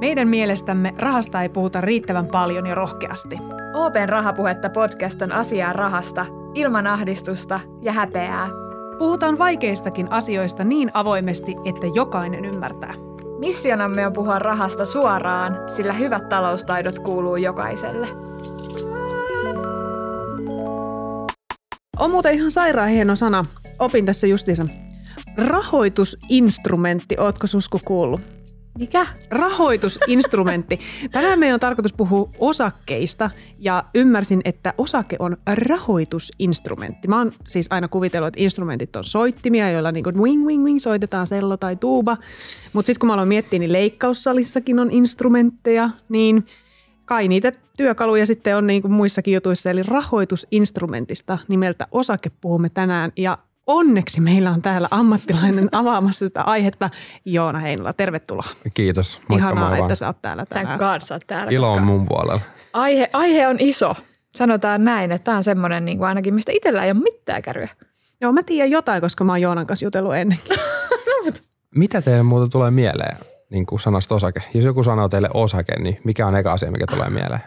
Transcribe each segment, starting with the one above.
Meidän mielestämme rahasta ei puhuta riittävän paljon ja rohkeasti. Open Rahapuhetta podcast on asiaa rahasta, ilman ahdistusta ja häpeää. Puhutaan vaikeistakin asioista niin avoimesti, että jokainen ymmärtää. Missionamme on puhua rahasta suoraan, sillä hyvät taloustaidot kuuluu jokaiselle. On muuten ihan sairaan hieno sana. Opin tässä justiinsa. Rahoitusinstrumentti, ootko Susku kuullut? Mikä? Rahoitusinstrumentti. Tänään meidän on tarkoitus puhua osakkeista ja ymmärsin, että osake on rahoitusinstrumentti. Mä oon siis aina kuvitellut, että instrumentit on soittimia, joilla niin kuin wing wing wing soitetaan sello tai tuuba. Mutta sitten kun mä aloin miettiä, niin leikkaussalissakin on instrumentteja, niin kai niitä työkaluja sitten on niin kuin muissakin jutuissa. Eli rahoitusinstrumentista nimeltä osake puhumme tänään ja Onneksi meillä on täällä ammattilainen avaamassa tätä aihetta. Joona Heinola, tervetuloa. Kiitos. Moikka, Ihanaa, moi että vaan. sä oot täällä tänään. Thank God sä oot täällä. Ilo on mun puolella. aihe, aihe on iso. Sanotaan näin, että tämä on semmoinen niin kuin ainakin, mistä itsellä ei ole mitään kärryä. Joo, mä tiedän jotain, koska mä oon Joonan kanssa jutellut ennenkin. Mitä teille muuta tulee mieleen niin kuin sanasta osake? Jos joku sanoo teille osake, niin mikä on eka asia, mikä tulee mieleen?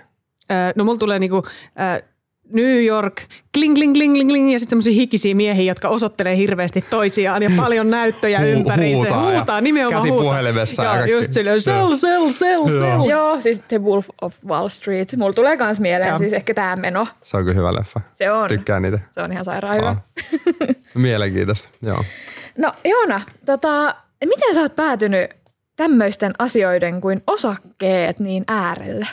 Öö, no mulla tulee niinku, öö, New York, kling, kling, kling, kling, kling, ja sitten semmoisia hikisiä miehiä, jotka osoittelee hirveästi toisiaan ja paljon näyttöjä Hu- ympäriinsä. huutaa ja Huutaa, nimenomaan käsi huutaa. puhelimessa ja Joo, kaikki. just silleen, sell, sell, sell, sell. Joo, siis The Wolf of Wall Street. Mulla tulee myös mieleen Joo. siis ehkä tämä meno. Se on kyllä hyvä leffa. Se on. Tykkään niitä. Se on ihan sairaan hyvä. Mielenkiintoista, joo. No Joona, tota, miten sä oot päätynyt tämmöisten asioiden kuin osakkeet niin äärelle?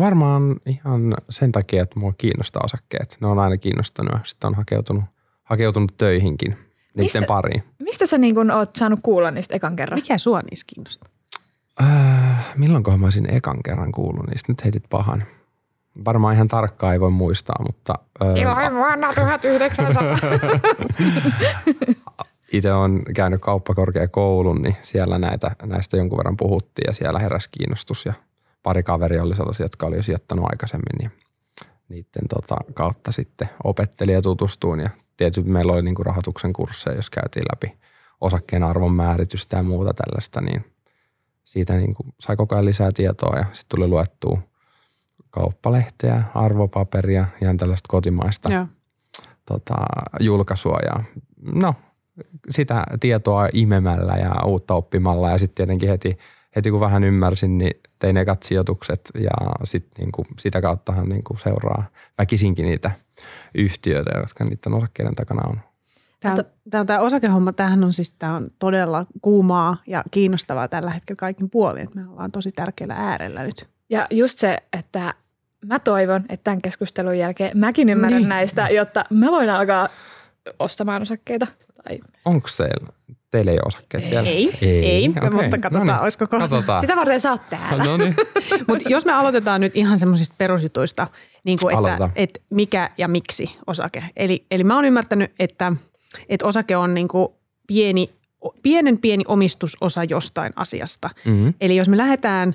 Varmaan ihan sen takia, että mua kiinnostaa osakkeet. Ne on aina kiinnostanut ja sitten on hakeutunut, hakeutunut töihinkin niiden Mistä- pariin. Mistä sä niin kun oot saanut kuulla niistä ekan kerran? Mikä sua niissä kiinnostaa? Äh, milloinkohan mä olisin ekan kerran kuullut niistä? Nyt heitit pahan. Varmaan ihan tarkkaan ei voi muistaa, mutta äh, Silloin vuonna 1900. itse on käynyt kauppakorkeakoulun, niin siellä näitä, näistä jonkun verran puhuttiin ja siellä heräsi kiinnostus ja pari kaveri oli sellaisia, jotka oli jo sijoittanut aikaisemmin niin niiden tota, kautta sitten opettelin ja tutustuin. Ja tietysti meillä oli niinku rahoituksen kursseja, jos käytiin läpi osakkeen arvon määritystä ja muuta tällaista, niin siitä niinku sai koko ajan lisää tietoa. Ja sitten tuli luettua kauppalehteä, arvopaperia, ihan tällaista kotimaista Joo. tota, julkaisua ja no, sitä tietoa imemällä ja uutta oppimalla. Ja sitten tietenkin heti, heti kun vähän ymmärsin, niin tein ekat sijoitukset ja sitten niinku, sitä kauttahan niinku seuraa väkisinkin niitä yhtiöitä, jotka niiden osakkeiden takana on. Tämä, tämä, tämä osakehomma, tämähän on siis tämä on todella kuumaa ja kiinnostavaa tällä hetkellä kaikin puolin. Me ollaan tosi tärkeällä äärellä nyt. Ja just se, että mä toivon, että tämän keskustelun jälkeen mäkin ymmärrän Niin. näistä, jotta mä voin alkaa ostamaan osakkeita. Tai Onko teillä, teillä ei ole osakkeet vielä? Ei, ei, Okei, mutta katsotaan, no niin, olisiko kohta. Katsotaan. sitä varten sä oot täällä. No niin. Mutta jos me aloitetaan nyt ihan semmoisista perusjutuista, niin kuin että, että mikä ja miksi osake. Eli, eli mä oon ymmärtänyt, että, että osake on niin kuin pieni, pienen pieni omistusosa jostain asiasta. Mm-hmm. Eli jos me lähdetään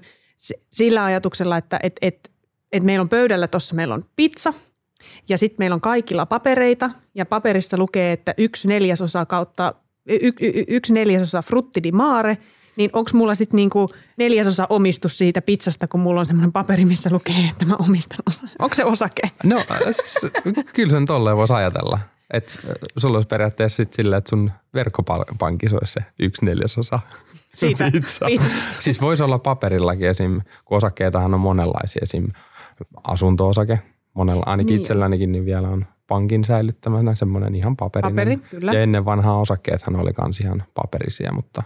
sillä ajatuksella, että et, et, et meillä on pöydällä tuossa meillä on pizza ja sitten meillä on kaikilla papereita ja paperissa lukee, että yksi neljäsosa kautta y, y, yksi neljäsosa frutti di mare, niin onko mulla sitten niinku neljäsosa omistus siitä pizzasta, kun mulla on semmoinen paperi, missä lukee, että mä omistan osan. Onko se osake? No siis, kyllä sen tolleen voisi ajatella. Että sulla olisi periaatteessa sit silleen, että sun verkkopankissa olisi se yksi neljäsosa Siitä pizza. pizzasta. Siis voisi olla paperillakin esim. kun osakkeitahan on monenlaisia. Esim. asunto-osake. Monella, ainakin niin. itsellänikin niin vielä on pankin säilyttämänä semmoinen ihan paperinen. Paperi, kyllä. Ja ennen vanhaa osakkeethan oli kans ihan paperisia, mutta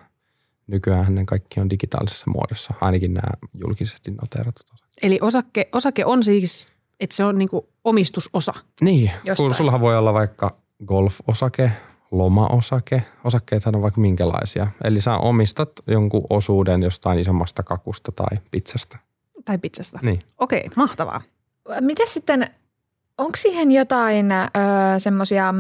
nykyään ne kaikki on digitaalisessa muodossa. Ainakin nämä julkisesti noteeratut osakkeet. Eli osake, osake on siis, että se on niinku omistusosa. Niin, Jostain. kun sulla voi olla vaikka golf-osake, loma-osake, osakkeethan on vaikka minkälaisia. Eli sä omistat jonkun osuuden jostain isommasta kakusta tai pizzasta. Tai pizzasta. Niin. Okei, mahtavaa. Miten sitten, onko siihen jotain öö, semmoisia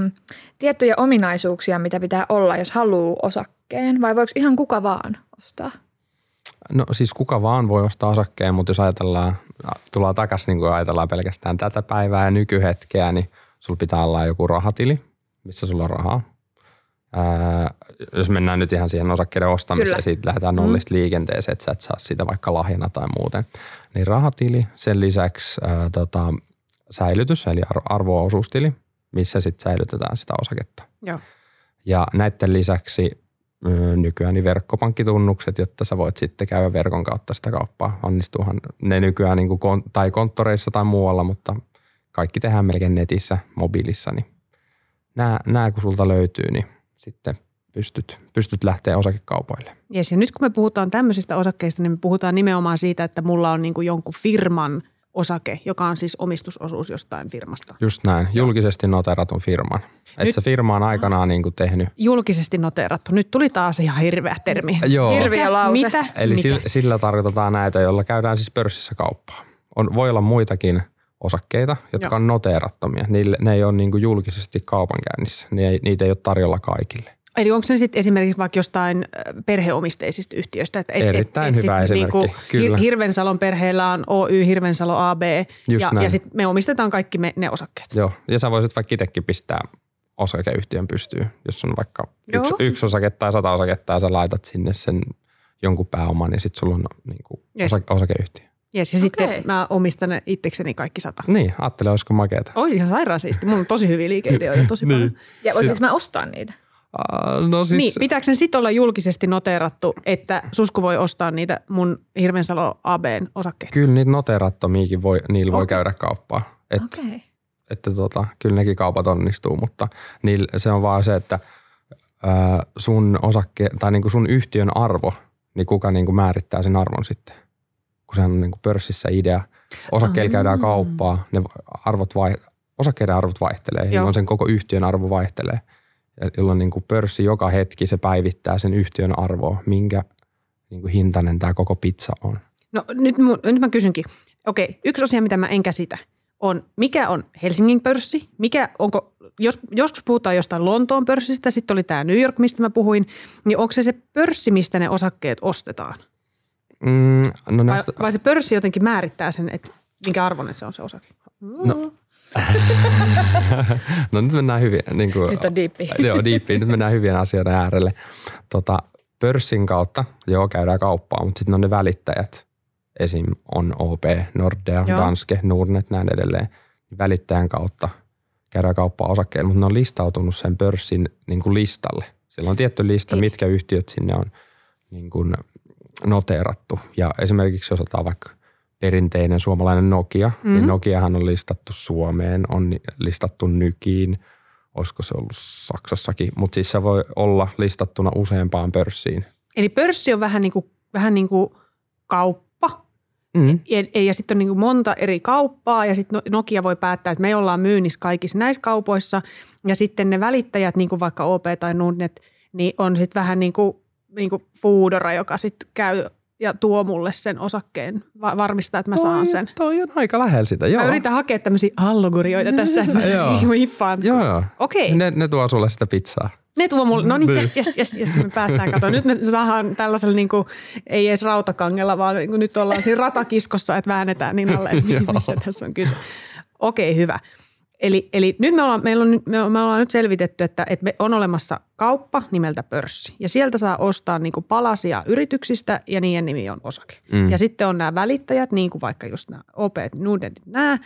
tiettyjä ominaisuuksia, mitä pitää olla, jos haluaa osakkeen? Vai voiko ihan kuka vaan ostaa? No siis kuka vaan voi ostaa osakkeen, mutta jos ajatellaan, tullaan takaisin niin kun ajatellaan pelkästään tätä päivää ja nykyhetkeä, niin sulla pitää olla joku rahatili, missä sulla on rahaa. Ää, jos mennään nyt ihan siihen osakkeiden ostamiseen, Kyllä. Siitä lähdetään nollista mm. liikenteeseen, että sä et saa sitä vaikka lahjana tai muuten. Niin rahatili, sen lisäksi ää, tota, säilytys, eli ar- arvo-osuustili, missä sitten säilytetään sitä osaketta. Joo. Ja näiden lisäksi nykyään niin verkkopankkitunnukset, jotta sä voit sitten käydä verkon kautta sitä kauppaa. Onnistuuhan ne nykyään niin kuin tai konttoreissa tai muualla, mutta kaikki tehdään melkein netissä, mobiilissa. Niin nämä, nämä kun sulta löytyy, niin sitten pystyt, pystyt lähteä osakekaupoille. Yes, ja nyt kun me puhutaan tämmöisistä osakkeista, niin me puhutaan nimenomaan siitä, että mulla on niin kuin jonkun firman osake, joka on siis omistusosuus jostain firmasta. Just näin, julkisesti noteratun firman. Et Nyt- se firma on aikanaan niin kuin tehnyt. Julkisesti noteerattu. Nyt tuli taas ihan hirveä termi. Joo. Hirviö Mitä? lause. Mitä? Eli Mitä? sillä, sillä tarkoitetaan näitä, joilla käydään siis pörssissä kauppaa. On, voi olla muitakin osakkeita, jotka Joo. on noteerattomia. Niille, ne ei ole niin kuin julkisesti kaupankäynnissä. Ne ei, niitä ei ole tarjolla kaikille. Eli onko se sitten esimerkiksi vaikka jostain perheomisteisista yhtiöistä? Että Erittäin hyvä sit esimerkki, Niinku, kyllä. Hir- Hirvensalon perheellä on Oy, Hirvensalo AB Just ja, näin. ja sitten me omistetaan kaikki me, ne osakkeet. Joo, ja sä voisit vaikka itsekin pistää osakeyhtiön pystyyn, jos on vaikka Joo. yksi, yksi osake tai sata osaketta ja sä laitat sinne sen jonkun pääoman, niin sitten sulla on niin kuin Yes. osa, osakeyhtiö. Yes, ja sitten Okei. mä omistan ne itsekseni kaikki sata. Niin, ajattele, olisiko makeeta. Oi ihan sairaan siisti. Mulla on tosi hyviä liikeideoita tosi Niin. paljon. Ja voisiko mä ostaa niitä? No siis, Niin, pitääkö sen sit olla julkisesti noteerattu, että Susku voi ostaa niitä mun Hirvensalo ABn osakkeita? Kyllä niitä noterattomiakin voi, niillä voi Okei. käydä kauppaa. Et. Okay. että tota, kyllä nekin kaupat onnistuu, mutta niillä, se on vaan se, että ää, sun osakke, tai niinku sun yhtiön arvo, niin kuka niinku määrittää sen arvon sitten. Kun se on niinku pörssissä idea. Osakkeilla Aa. käydään kauppaa, ne arvot vai, osakkeiden arvot vaihtelee, Joo. jolloin sen koko yhtiön arvo vaihtelee. Jolloin niinku pörssi joka hetki se päivittää sen yhtiön arvoa, minkä niinku hintainen tämä koko pizza on. No nyt, nyt mä kysynkin. Okei, yksi asia, mitä mä en käsitä, on mikä on Helsingin pörssi, mikä onko, jos, joskus puhutaan jostain Lontoon pörssistä, sitten oli tämä New York, mistä mä puhuin, niin onko se se pörssi, mistä ne osakkeet ostetaan? Mm, no Vai, näistä, vai se pörssi jotenkin määrittää sen, että minkä arvoinen se on se osake? No. No nyt mennään hyvin. Niin kuin, Nyt on diippi. Joo, diippiin. Nyt mennään hyvien asioiden äärelle. Tota, pörssin kautta, joo, käydään kauppaa, mutta sitten on ne välittäjät. Esim. on OP, Nordea, Joo. Danske, Nordnet, näin edelleen. Välittäjän kautta käydään kauppaa osakkeilla, mutta ne on listautunut sen pörssin niin kuin listalle. Siellä on tietty lista, Niin. mitkä yhtiöt sinne on niin kuin noteerattu. Ja esimerkiksi jos otetaan vaikka perinteinen suomalainen Nokia, mm. Niin Nokiahan on listattu Suomeen, on listattu Nykiin, olisiko se ollut Saksassakin, mutta siis se voi olla listattuna useampaan pörssiin. Eli pörssi on vähän niin kuin, vähän niin kuin kauppa, Mm. ja, ja sitten on niin kuin monta eri kauppaa ja sitten Nokia voi päättää, että me ollaan myynnissä kaikissa näissä kaupoissa ja sitten ne välittäjät, niin kuin vaikka OP tai Nordnet, niin on sitten vähän niin kuin, niin kuin Foodora, joka sitten käy ja tuo mulle sen osakkeen, va- varmistaa, että mä saan sen. Toi on aika lähellä sitä, joo. Mä yritän hakea tämmöisiä allogorioita tässä, että mä Joo. hiffaan. Joo, joo. Okei, Ne, ne tuo sulle sitä pizzaa. ne tuo mulle, no niin, Niin. jes, jes, jes, jes, me päästään katsomaan. Nyt me saadaan tällaisella, niin kuin, ei edes rautakangella, vaan niin kuin nyt ollaan siinä ratakiskossa, että väännetään niin alle, että mistä tässä on kyse. Okei, hyvä. Eli, eli nyt me ollaan, meillä on, nyt- me, me ollaan nyt selvitetty, että, että me on olemassa kauppa nimeltä pörssi. Ja sieltä saa ostaa niin kuin palasia yrityksistä ja niiden nimi on osake. Mm. Ja sitten on nämä välittäjät, niin kuin vaikka just nämä OP, Nudentit, nämä.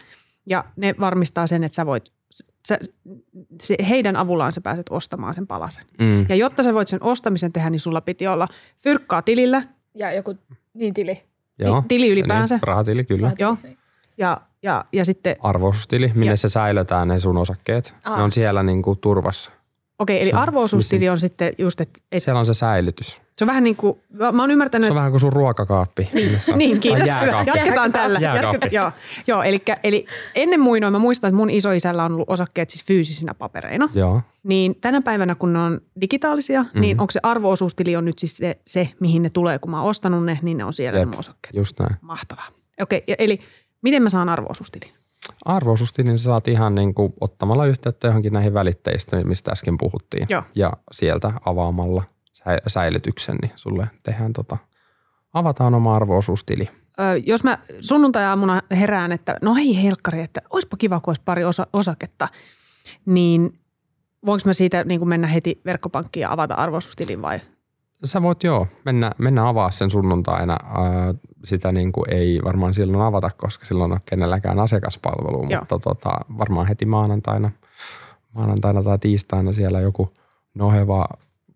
Ja ne varmistaa sen, että sä voit, sä, se, heidän avullaan sä pääset ostamaan sen palasen. Mm. Ja jotta sä voit sen ostamisen tehdä, niin sulla piti olla fyrkkaa tilillä Ja joku niin tili. Joo. tili ylipäänsä. Niin, rahatili, kyllä. Joo. ja, ja, ja sitten, Arvostili, minne Ja- se säilötään ne sun osakkeet. Aa. Ne on siellä niin kuin turvassa. okei, eli Se on sitten just, että, että Siellä on se säilytys. se on vähän niin kuin, mä oon ymmärtänyt, Se on vähän kuin sun ruokakaappi. Niin, kiitos. Tai jääkaappi. Jatketaan tällä. Jääkaappi. Jatketaan, joo, joo eli, eli ennen muinoin mä muistan, että mun isoisällä on ollut osakkeet siis fyysisinä papereina. Joo. Niin tänä päivänä, kun ne on digitaalisia, mm-hmm. niin onko se arvoosuustili on nyt siis se, se, mihin ne tulee, kun mä oon ostanut ne, niin ne on siellä Jep. ne mun osakkeet. Just näin. Mahtavaa. Okei, ja eli miten mä saan arvoosuustilin? Arvoisuustilin sä saat ihan niin kuin ottamalla yhteyttä johonkin näihin välitteistä, mistä äsken puhuttiin. Joo. Ja sieltä avaamalla sä- säilytyksen, niin sulle tehdään tota, avataan oma arvoosuustili. Ö, jos mä sunnuntai-aamuna herään, että no hei helkkari, että olisipa kiva, kun olisi pari osa- osaketta, niin voinko mä siitä niin kuin mennä heti verkkopankkiin ja avata arvostustilin vai? Sä voit joo, mennä, mennä avaa sen sunnuntaina. Sitä niin kuin ei varmaan silloin avata, koska silloin on kenelläkään asiakaspalvelu, Joo. mutta tota, varmaan heti maanantaina, maanantaina tai tiistaina siellä joku noheva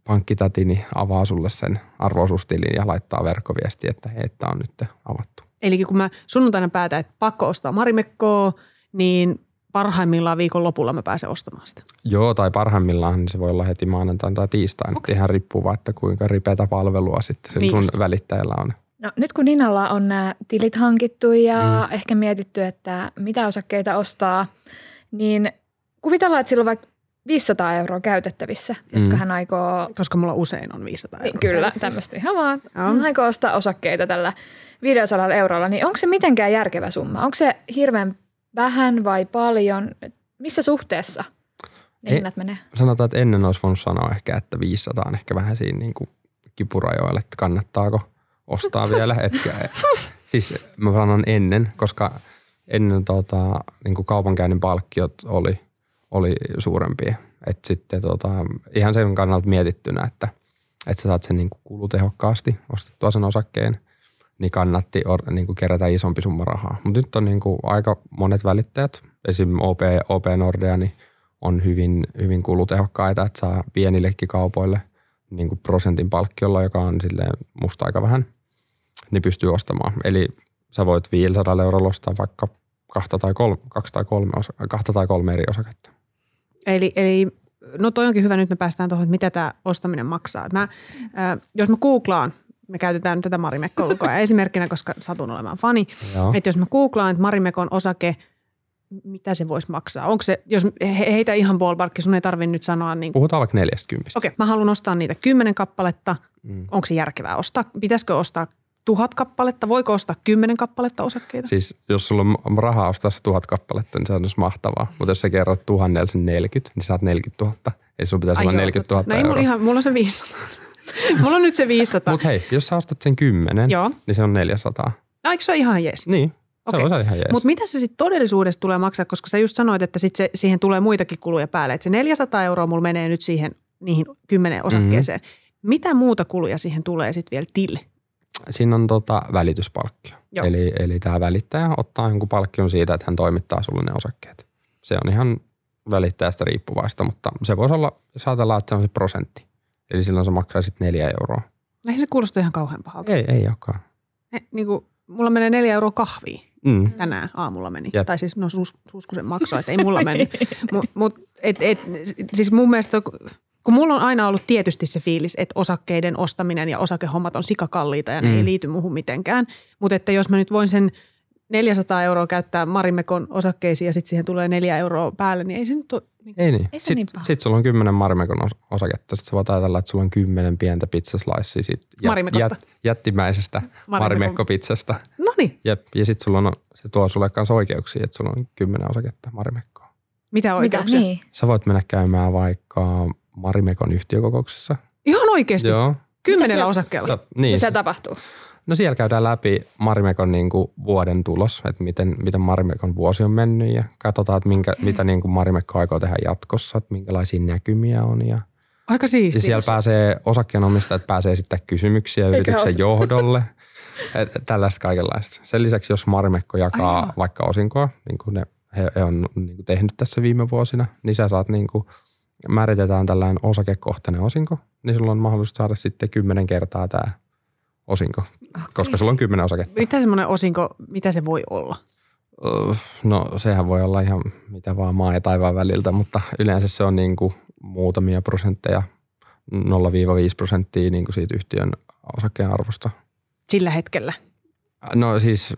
pankkitäti niin avaa sulle sen arvoisuustilin ja laittaa verkkoviesti, että hei, tämä on nyt avattu. Eli kun mä sunnuntaina päätän, että pakko ostaa Marimekkoa, niin parhaimmillaan viikon lopulla mä pääsen ostamaan sitä. Joo, tai parhaimmillaan niin se voi olla heti maanantaina tai tiistaina. Okay. Ihan riippuu vaan, että kuinka ripeätä palvelua sitten sen Niin sun välittäjällä on. No nyt kun Ninalla on nämä tilit hankittu ja Mm. ehkä mietitty, että mitä osakkeita ostaa, niin kuvitellaan, että sillä on vaikka 500 euroa käytettävissä, mm. jotka Mm. hän aikoo, Koska mulla usein on 500 euroa. niin kyllä, tämmöistä ihan vaan, hän aikoo ostaa osakkeita tällä 500 eurolla, niin onko se mitenkään järkevä summa? Onko se hirveän vähän vai paljon? Missä suhteessa ne hinnat menee? Sanotaan, että ennen olisi voinut sanoa ehkä, että 500 on ehkä vähän siinä niin kuin kipurajoilla, että kannattaako ostaa vielä. Etkä, siis mä sanon ennen, koska ennen tota, niin kuin kaupankäynnin palkkiot oli, oli suurempia. Et sitten tota, ihan sen kannalta mietittynä, että, että sä saat sen niin kuin kulutehokkaasti ostettua sen osakkeen, niin kannatti or, niin kuin kerätä isompi summa rahaa. Mutta nyt on niin kuin aika monet välittäjät, esim. OP, OP Nordea, niin on hyvin, hyvin kulutehokkaita, että saa pienillekin kaupoille niin kuin prosentin palkkiolla, joka on silleen musta aika vähän, niin pystyy ostamaan. Eli sä voit 500 eurolla ostaa vaikka kahta tai kolme, kaksi tai kolme, kahta tai kolme eri osaketta. Eli, eli no toi onkin hyvä, nyt me päästään tuohon, että mitä tämä ostaminen maksaa. Mä, ää, jos mä googlaan, me käytetään nyt tätä Marimekkoa ulkoa esimerkkinä, koska satun olemaan fani, Joo. että jos mä googlaan, että Marimekon osake, mitä se voisi maksaa? Onko se, jos he- heitä ihan ballparkki, sun ei tarvitse nyt sanoa, niin Puhutaan vaikka 40. okei, mä haluan ostaa niitä kymmenen kappaletta. Mm. Onko se järkevää ostaa? Pitäisikö ostaa tuhat kappaletta? Voiko ostaa kymmenen kappaletta osakkeita? Siis jos sulla on rahaa ostaa se tuhat kappaletta, niin se on myös mahtavaa. Mutta jos sä kerrot tuhannella sen 40, niin saat 40 000. Eli sun pitäisi Ai olla joo, 40 000 totta. No ei mulla, ihan, mulla on se 500. mulla on nyt se 500. Mutta hei, jos sä ostat sen 10, Joo. niin se on 400. No, eikö se ole ihan jees? Niin, se Okei. on ihan jees. Mutta mitä se sitten todellisuudessa tulee maksaa, koska sä just sanoit, että sit se, siihen tulee muitakin kuluja päälle. Että se 400 euroa mulla menee nyt siihen niihin kymmeneen osakkeeseen. Mm-hmm. Mitä muuta kuluja siihen tulee sitten vielä tille? Siinä on tota välityspalkkio. Joo. Eli, eli tämä välittäjä ottaa jonkun palkkion siitä, että hän toimittaa sulle ne osakkeet. Se on ihan välittäjästä riippuvaista, mutta se voisi olla, jos ajatellaan, että se on se prosentti. Eli silloin se maksaa sitten neljä euroa. Eihän se kuulosta ihan kauhean pahalta. Ei, ei olekaan. Eh, niin kuin, mulla menee neljä euroa kahviin. Mm. Tänään aamulla meni. Jep. Tai siis no sus, Suskusen maksoi, että ei mulla meni. Mut, mut, et, et, siis mun mielestä, kun mulla on aina ollut tietysti se fiilis, että osakkeiden ostaminen ja osakehommat on sikakalliita ja ne Mm. ei liity muuhun mitenkään. Mutta että jos mä nyt voin sen 400 euroa käyttää Marimekon osakkeisiin ja sitten siihen tulee 4 euroa päälle, niin ei se nyt ole... Niin, Ei niin. Ei se Sitten niin paha. sit sulla on kymmenen Marimekon os- osaketta. Sitten sä voit ajatella, että sulla on kymmenen pientä pizzaslicea siitä Marimekosta. jättimäisestä Marimekon- Marimekko-pizzasta. no niin, Jep. Ja sitten sulla on, se tuo sulle kanssa oikeuksia, että sulla on kymmenen osaketta Marimekkoa. mitä Mitä? oikeuksia? Niin. Sä voit mennä käymään vaikka Marimekon yhtiökokouksessa. Ihan oikeasti, Joo. kymmenellä Mitä osakkeella. Sä, niin. Se tapahtuu. No siellä käydään läpi Marimekon niin kuin vuoden tulos, että miten, miten Marimekon vuosi on mennyt ja katsotaan, että minkä, mitä niin kuin Marimekko aikoo tehdä jatkossa, että minkälaisia näkymiä on. Ja, Aika siistiä. siellä pääsee, osakkeenomistajat pääsee esittämään kysymyksiä yrityksen osta. johdolle. Et, et tällaista kaikenlaista. Sen lisäksi, jos Marimekko jakaa Ai joo. vaikka osinkoa, niin kuin ne, he, he on niin kuin tehnyt tässä viime vuosina, niin sä saat niin kuin, määritetään tällainen osakekohtainen osinko, niin sulla on mahdollisuus saada sitten kymmenen kertaa tämä osinko, koska sulla on kymmenen osaketta. Mitä semmoinen osinko, mitä se voi olla? Öö, No sehän voi olla ihan mitä vaan maa ja taivaan väliltä, mutta yleensä se on niin kuin muutamia prosentteja, 0-5 prosenttia niin kuin siitä yhtiön osakkeen arvosta. Sillä hetkellä. No siis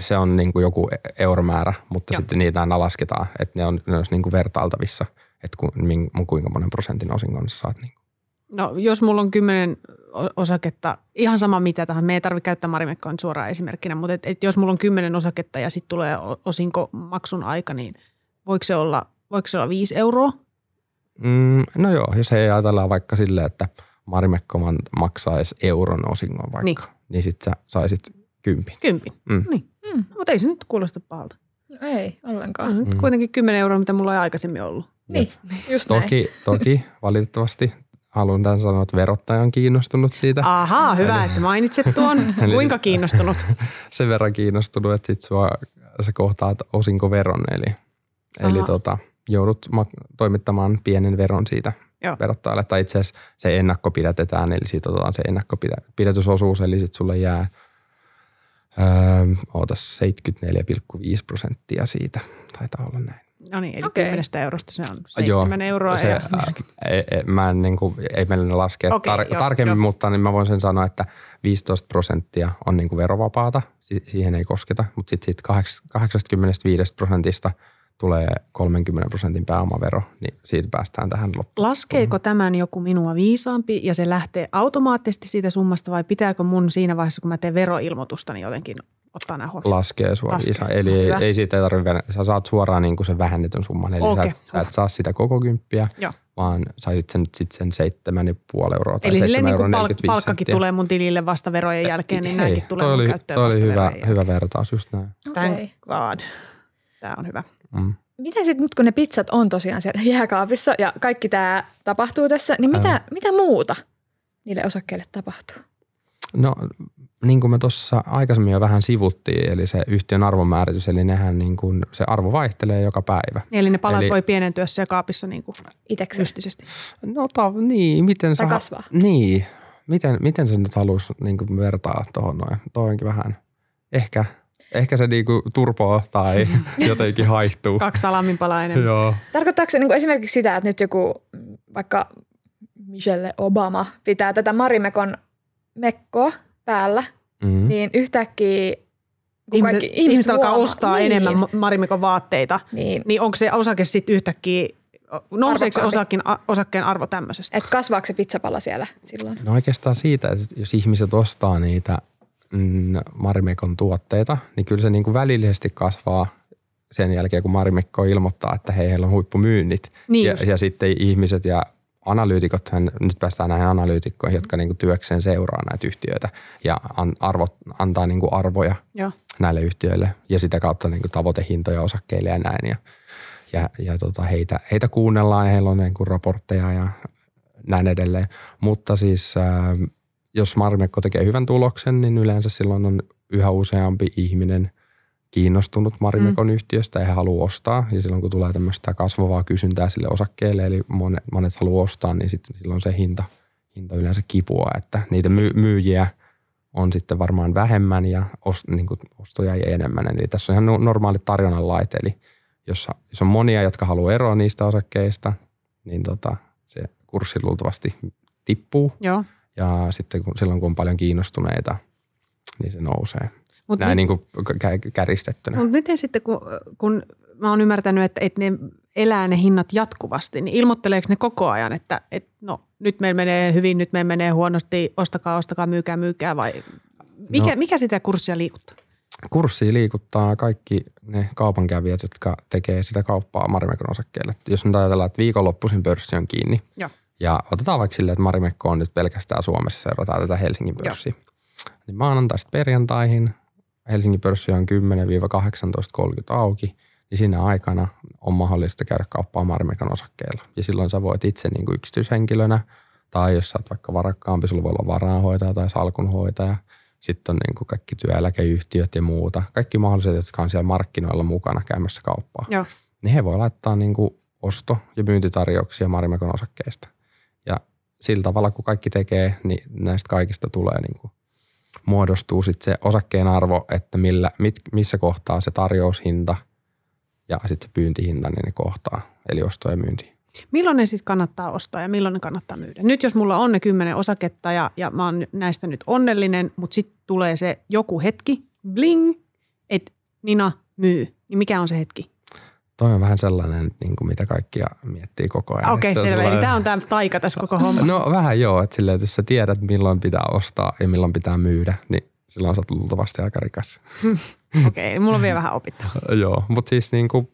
se on niin kuin joku euromäärä, mutta Joo. sitten niitä aina lasketaan, että ne on, ne on niin kuin vertailtavissa, että ku, kuinka monen prosentin osingon sä saat. Niin. No jos mulla on kymmenen osaketta, ihan sama mitä tahansa, me ei tarvitse käyttää Marimekkoa nyt suoraan esimerkkinä, mutta et, et jos mulla on kymmenen osaketta ja sitten tulee o- osinkomaksun aika, niin voiko se olla, voiko se olla viisi euroa? Mm, no joo, jos ei ajatellaan vaikka silleen, että Marimekko maksaisi euron osingon vaikka, Niin. niin, sitten sä saisit kympin. Kympin. Mm. Niin. Mm. Mutta ei se nyt kuulosta pahalta. No ei ollenkaan. Mm. Mm. Kuitenkin kymmenen euroa, mitä mulla ei aikaisemmin ollut. Niin, just näin. Toki, toki valitettavasti haluan tämän sanoa, että verottaja on kiinnostunut siitä. Ahaa, hyvä, että mainitsit tuon. Eli- Kuinka kiinnostunut? Sen verran kiinnostunut, että sit sua, sä kohtaat osinkoveron, eli, eli tota, joudut toimittamaan pienen veron siitä Joo. verottajalle. Tai itse asiassa se ennakkopidätetään, eli siitä otetaan se ennakkopidätysosuus, eli sitten sulle jää öö, ootas 74,5 prosenttia siitä. Taitaa olla näin. No niin, eli Okei. kymmenestä eurosta se on 7 euroa. se, ja, ei, ei, mä en, niin kuin, ei meillä ne laskea Okei, tar- joo, tarkemmin, joo. mutta niin mä voin sen sanoa, että 15 prosenttia on niin kuin verovapaata, si- siihen ei kosketa, mutta sitten sit kaheks- 85 prosentista tulee 30 prosentin pääomavero, niin siitä päästään tähän loppuun. Laskeeko tämän joku minua viisaampi ja se lähtee automaattisesti siitä summasta vai pitääkö mun siinä vaiheessa, kun mä teen veroilmoitusta, niin jotenkin ottaa nämä huomioon? Laskee sua Laskee. Laskee. Eli ei, Hyvä. ei siitä ei tarvitse, sä saat suoraan niin kuin sen vähennetyn summan, eli Okei. sä, et, sä et saa sitä koko kymppiä, Joo. vaan saisit sen, sit sen 7,5 euroa tai Eli silleen 7 niin euroa kuin palk- 45 palkkakin senttiä. tulee mun tilille vasta verojen jälkeen, niin Hei, nämäkin tulee toi mun oli, käyttöön toi oli vasta hyvä, hyvä vertaus, just näin. Thank Okei. God. Tämä on hyvä. Mm. Miten sitten nyt, kun ne pizzat on tosiaan siellä jääkaapissa ja kaikki tämä tapahtuu tässä, niin mitä, mitä muuta niille osakkeille tapahtuu? No niin kuin me tuossa aikaisemmin jo vähän sivuttiin, eli se yhtiön arvonmääritys, eli nehän niin kuin, se arvo vaihtelee joka päivä. Eli ne palat Eli- voi pienentyä siellä kaapissa niin kuin Itsekseen. mystisesti. No ta, niin, miten Tai sä... kasvaa. Niin, miten, miten se nyt haluaisi niin kuin vertaa tuohon noin? Toi onkin vähän, ehkä, ehkä se niin kuin turpoo tai jotenkin haihtuu. Kaksi salaminpalaa enemmän. Joo. Tarkoittaako se niin esimerkiksi sitä, että nyt joku vaikka Michelle Obama pitää tätä Marimekon mekkoa päällä, Mm. mm. niin yhtäkkiä kun Ihmiset, kaikki ihmiset, ihmiset alkaa huomaa- ostaa niin, enemmän Ma- Marimekon vaatteita. Niin, Niin onko se osake sitten yhtäkkiä, nouseeko se osakin, osakkeen arvo tämmöisestä? että kasvaako se pizzapala siellä silloin? No oikeastaan siitä, että jos ihmiset ostaa niitä mm, Marimekon tuotteita, niin kyllä se niin kuin välillisesti kasvaa sen jälkeen, kun Marimekko ilmoittaa, että hei, heillä on huippumyynnit. Niin ja, just. ja sitten ihmiset ja analyytikot, nyt päästään näihin analyytikkoihin, jotka niin kuin työkseen seuraa näitä yhtiöitä ja an, arvot, antaa niin kuin arvoja Joo. näille yhtiöille ja sitä kautta niin kuin tavoitehintoja osakkeille ja näin. Ja, ja, ja tota, heitä, heitä kuunnellaan ja heillä on niin kuin raportteja ja näin edelleen. Mutta siis ää, jos Marimekko tekee hyvän tuloksen, niin yleensä silloin on yhä useampi ihminen kiinnostunut Marimekon mm. yhtiöstä ja he haluaa ostaa. Ja silloin kun tulee tämmöistä kasvavaa kysyntää sille osakkeelle, eli monet, monet haluaa ostaa, niin sitten silloin se hinta, hinta yleensä kipua. Että niitä myy- myyjiä on sitten varmaan vähemmän ja os, niin kuin ostoja ei enemmän. Eli tässä on ihan no- normaali tarjonnan lait, eli jos, jos on monia, jotka haluaa eroa niistä osakkeista, niin tota, se kurssi luultavasti tippuu. Joo. Ja sitten kun, silloin, kun on paljon kiinnostuneita, niin se nousee. Mut Näin mit- niin kuin kä- kärjistettynä. Mutta miten sitten, kun, kun mä oon ymmärtänyt, että, että ne elää ne hinnat jatkuvasti, niin ilmoitteleeko ne koko ajan, että, että no nyt meillä menee hyvin, nyt meillä menee huonosti, ostakaa, ostakaa, myykää, myykää vai mikä, No. mikä sitä kurssia liikuttaa? Kurssi liikuttaa kaikki ne kaupankävijät, jotka tekee sitä kauppaa Marimekon osakkeelle. Jos nyt ajatellaan, että viikonloppuisin pörssi on kiinni, Joo. ja otetaan vaikka silleen, että Marimekko on nyt pelkästään Suomessa, seurataan tätä Helsingin pörssiä. Niin maanantaista perjantaihin Helsingin pörssi on 10-18.30 auki, niin siinä aikana on mahdollista käydä kauppaa Marimekon osakkeella. Ja silloin sä voit itse niin kuin yksityishenkilönä, tai jos sä oot vaikka varakkaampi, sulla voi olla varainhoitaja tai salkunhoitaja. Sitten on niin kuin kaikki työeläkeyhtiöt ja muuta. Kaikki mahdolliset, jotka on siellä markkinoilla mukana käymässä kauppaa. Joo. Niin he voi laittaa niin kuin osto- ja myyntitarjouksia Marimekon osakkeista. Ja sillä tavalla, kun kaikki tekee, niin näistä kaikista tulee niin kuin muodostuu sitten se osakkeen arvo, että millä, mit, missä kohtaa se tarjoushinta ja sitten se pyyntihinta, niin ne kohtaa, eli osto ja myynti. Milloin ne sitten kannattaa ostaa ja milloin ne kannattaa myydä? Nyt jos mulla on ne kymmenen osaketta ja, ja mä oon näistä nyt onnellinen, mutta sitten tulee se joku hetki, bling, että Nina myy, niin mikä on se hetki? Toi on vähän sellainen, niin kuin mitä kaikkia miettii koko ajan. Okei, on selvä. Eli sellainen- tämä on tämä taika tässä koko hommassa. No vähän joo, että silleen, että jos sä tiedät, milloin pitää ostaa ja milloin pitää myydä, niin silloin sä oot luultavasti aika rikas. Okei, okay, mulla on vielä vähän opittavaa. joo, mutta siis niin kuin,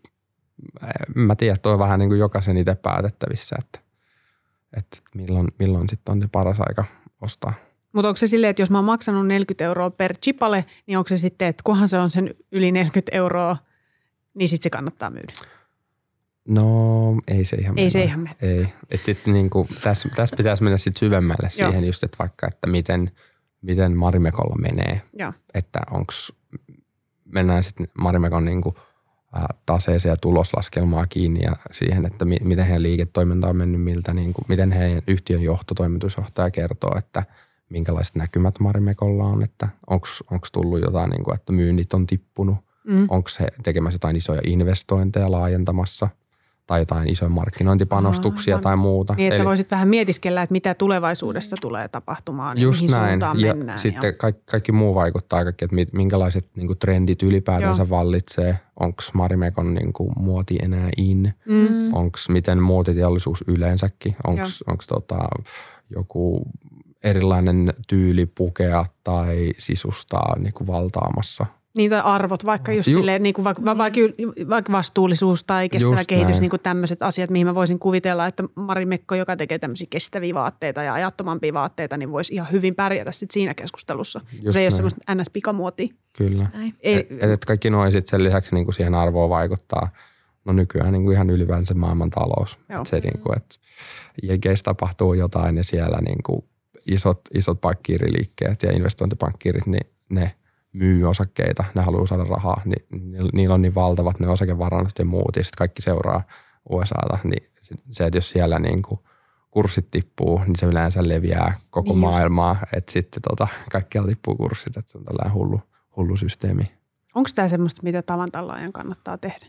mä tiedän, että toi on vähän niin kuin jokaisen itse päätettävissä, että, että milloin, milloin sitten on se paras aika ostaa. Mutta onko se silleen, että jos mä oon maksanut 40 euroa per chipale, niin onko se sitten, että kunhan se on sen yli 40 euroa, niin sitten se kannattaa myydä? No ei se ihan Ei se ihan mene. Ei. Et sit niinku, tässä, tässä pitäisi mennä sit syvemmälle siihen just, että vaikka, että miten, miten Marimekolla menee. Joo. Että onks, mennään sitten Marimekon niinku, taseeseen ja tuloslaskelmaa kiinni ja siihen, että mi, miten heidän liiketoiminta on mennyt, miltä, niinku, miten heidän yhtiön johto, toimitusjohtaja kertoo, että minkälaiset näkymät Marimekolla on, että onko tullut jotain, niinku, että myynnit on tippunut, Mm. onko he tekemässä jotain isoja investointeja laajentamassa tai jotain isoja markkinointipanostuksia Aivan. tai muuta. Niin, että sä Eli voisit vähän mietiskellä, että mitä tulevaisuudessa tulee tapahtumaan ja just mihin näin. suuntaan Ja mennään. sitten kaikki, kaikki muu vaikuttaa kaikki, että mit- minkälaiset niin trendit ylipäätänsä Joo. vallitsee. Onko Marimekon niin muoti enää in? Mm. Mm. Onko miten muotiteollisuus yleensäkin? Onko tota, joku erilainen tyyli pukea tai sisustaa niin kuin valtaamassa? Niin tai arvot, vaikka just Ju- silleen, niin kuin vaikka, vaikka, vaikka vastuullisuus tai kestävä Just kehitys, näin. niin kuin tämmöiset asiat, mihin mä voisin kuvitella, että Mari Mekko, joka tekee tämmöisiä kestäviä vaatteita ja ajattomampia vaatteita, niin voisi ihan hyvin pärjätä sit siinä keskustelussa. Just se ei ole näin. semmoista ns-pikamuotia. Kyllä. Ei, Et, et, kaikki nuo sit sen lisäksi niin kuin siihen arvoon vaikuttaa. No nykyään niin kuin ihan ylipäänsä maailman talous. Joo. Et se niin kuin, että Jenkeissä tapahtuu jotain ja siellä niin kuin isot, isot pankkiiriliikkeet ja investointipankkiirit, niin ne myy osakkeita, ne haluaa saada rahaa, niin ni- niillä on niin valtavat ne osakevarannot ja muut, ja sitten kaikki seuraa USAta, niin se, että jos siellä niin kuin kurssit tippuu, niin se yleensä leviää koko Niin just. maailmaa, että sitten tota, kaikkialla tippuu kurssit, että se on tällainen hullu, hullu systeemi. Onko tämä semmoista, mitä tavan kannattaa tehdä?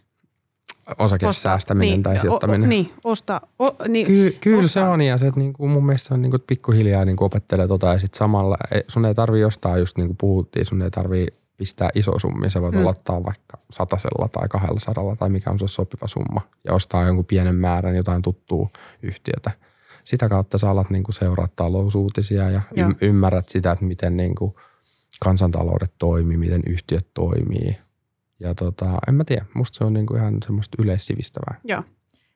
Osakesäästäminen niin, tai o- sijoittaminen. O, niin, osta. O, niin, Ky- kyllä se ostaa. on ja se, että niinku mun mielestä se on niinku, pikkuhiljaa niinku opettelee tota ja sitten samalla ei- sun ei tarvi ostaa just niin kuin puhuttiin, sun ei tarvi pistää iso summia. Sä voit Mm. aloittaa vaikka satasella tai kahdella sadalla tai mikä on se sopiva summa ja ostaa jonkun pienen määrän jotain tuttua yhtiötä. Sitä kautta sä alat niinku seuraa talousuutisia ja Joo. ym- ymmärrät sitä, että miten niinku kansantaloudet toimii, miten yhtiöt toimii. Ja tota, en mä tiedä, musta se on niinku ihan semmoista yleissivistävää. Joo.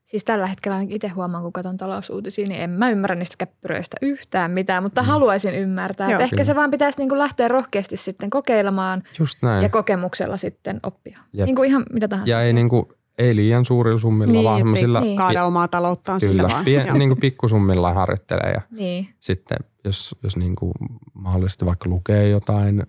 Siis tällä hetkellä ainakin itse huomaan, kun katson talousuutisia, niin en mä ymmärrä niistä käppyröistä yhtään mitään, mutta haluaisin ymmärtää. Joo. Että ehkä Kyllä. se vaan pitäisi niinku lähteä rohkeasti sitten kokeilemaan Just näin. ja kokemuksella sitten oppia. Jep. Niin kuin ihan mitä tahansa. Ja ei, niinku, ei liian suurilla summilla, Niin, vaan ettei semmoisilla Niin. Kaada omaa talouttaan sillä kyllä, vaan. pien, Joo. niinku pikkusummilla harjoittelee ja Niin. sitten jos, jos niinku mahdollisesti vaikka lukee jotain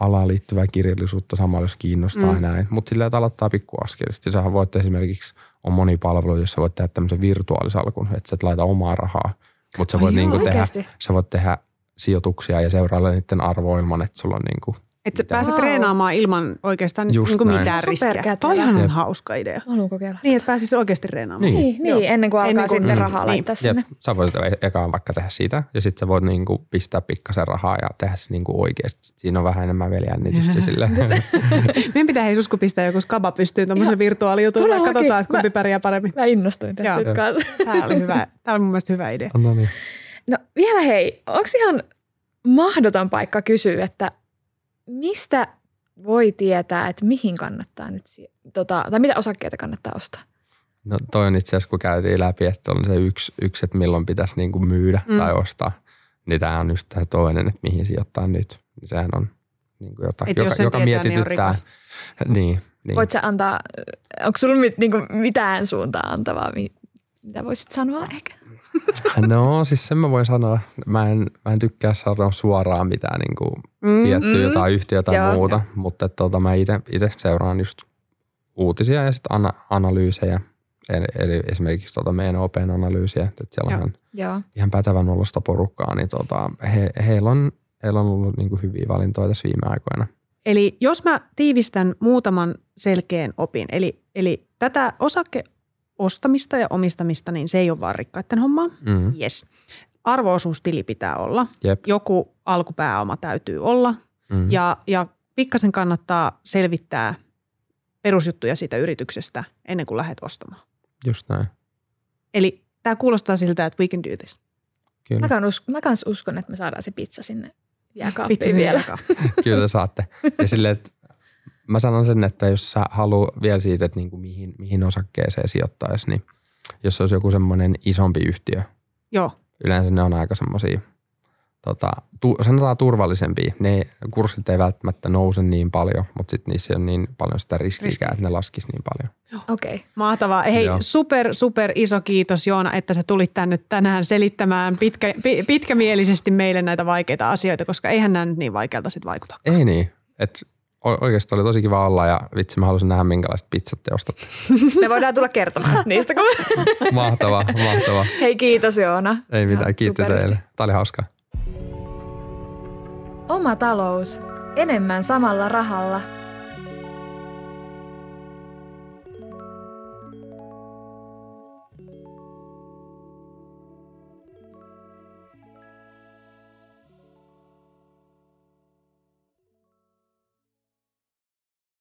alaan liittyvää kirjallisuutta samalla, jos kiinnostaa Mm. näin. Mutta sillä että aloittaa pikkuaskelista. Sähän voit esimerkiksi, on moni palvelu, jossa voit tehdä tämmöisen virtuaalisalkun, että sä et laita omaa rahaa. Mutta sä voit, joo, niinku tehdä, sä voit tehdä sijoituksia ja seurailla niiden arvoa ilman, että sulla on niinku, Että sä Mitä? pääset Wow. treenaamaan ilman oikeastaan Just niin kuin näin. mitään riskiä. Superkätevä. Toihan on hauska idea. Haluan kokeilla. Niin, että pääsis oikeasti treenaamaan. Niin. Niin, niin ennen kuin alkaa Ennen kuin- sitten Mm. rahaa Niin. laittaa Jep, sinne. sä voit e- ekaan vaikka tehdä sitä ja sitten sä voit niinku pistää pikkasen rahaa ja tehdä se niinku oikeasti. Siinä on vähän enemmän vielä jännitystä sille. Meidän pitää hei Susku pistää joku skaba pystyyn tuommoisen Ihan virtuaalijutulla ja katsotaan, että kumpi Mä- pärjää paremmin. Mä innostuin tästä nyt kanssa. Tämä oli hyvä. Tämä oli mun mielestä hyvä idea. no niin. No vielä hei, onko ihan mahdoton paikka kysyä, että mistä voi tietää, että mihin kannattaa nyt, tota, tai mitä osakkeita kannattaa ostaa? No toi on itse asiassa, kun käytiin läpi, että on se yksi, yksi että milloin pitäisi niinku myydä Mm. tai ostaa. Niin tämä on just tämä toinen, että mihin sijoittaa nyt. Niin sehän on niinku jota, Et joka, jos sen joka tietää, niin on mietityttää. Niin, niin. Voit sä antaa, onko sulla mit, niinku, mitään suuntaa antavaa, mi- mitä voisit sanoa ehkä? No siis sen mä voin sanoa. Mä en, mä en tykkää sanoa suoraan mitään niinku Mm. tiettyä Mm. jotain yhtiötä Joo. tai muuta, mutta tota, mä itse seuraan just uutisia ja sitten ana- analyysejä. Eli, eli esimerkiksi tota meidän Open analyysiä, että siellä Joo. on Joo. ihan pätevän olosta porukkaa, niin tota, he, heillä, on, heillä on ollut niinku hyviä valintoja tässä viime aikoina. Eli jos mä tiivistän muutaman selkeän opin, eli, eli tätä osakeostamista ja omistamista, niin se ei ole vaan rikkaiden hommaa. Mm. Yes. Arvoosuustili pitää olla. Jep. Joku alkupääoma täytyy olla. Mm. Ja, ja pikkasen kannattaa selvittää perusjuttuja siitä yrityksestä ennen kuin lähdet ostamaan. Just näin. Eli tämä kuulostaa siltä, että we can do this. Kyllä, Mä, kans us- mä kans uskon, että me saadaan se pizza sinne jääkaappiin vielä. vielä. kyllä te saatte. Ja silleen, että mä sanon sen, että jos sä haluat vielä siitä, että niinku mihin, mihin osakkeeseen sijoittaisi, niin jos olisi joku semmoinen isompi yhtiö, Joo, yleensä ne on aika semmoisia, tota, tu, sanotaan turvallisempia. Ne kurssit ei välttämättä nouse niin paljon, mutta sitten niissä on niin paljon sitä riskiä, Riskiä. että ne laskisi niin paljon. Joo. Okei. Okay. Mahtavaa. Hei, Joo. super, super iso kiitos Joona, että sä tulit tänne tänään selittämään pitkä, pi, pitkämielisesti meille näitä vaikeita asioita, koska eihän nämä nyt niin vaikealta sit vaikuta. Ei niin. Et o- oikeasti oli tosi kiva olla ja vitsi mä halusin nähdä minkälaiset pizzat te ostatte. Me voidaan tulla kertomaan niistä. Kun... Mahtavaa, mahtavaa. Hei kiitos Joona. Ei mitään, kiitos teille. Tämä oli hauskaa. Oma talous. Enemmän samalla rahalla.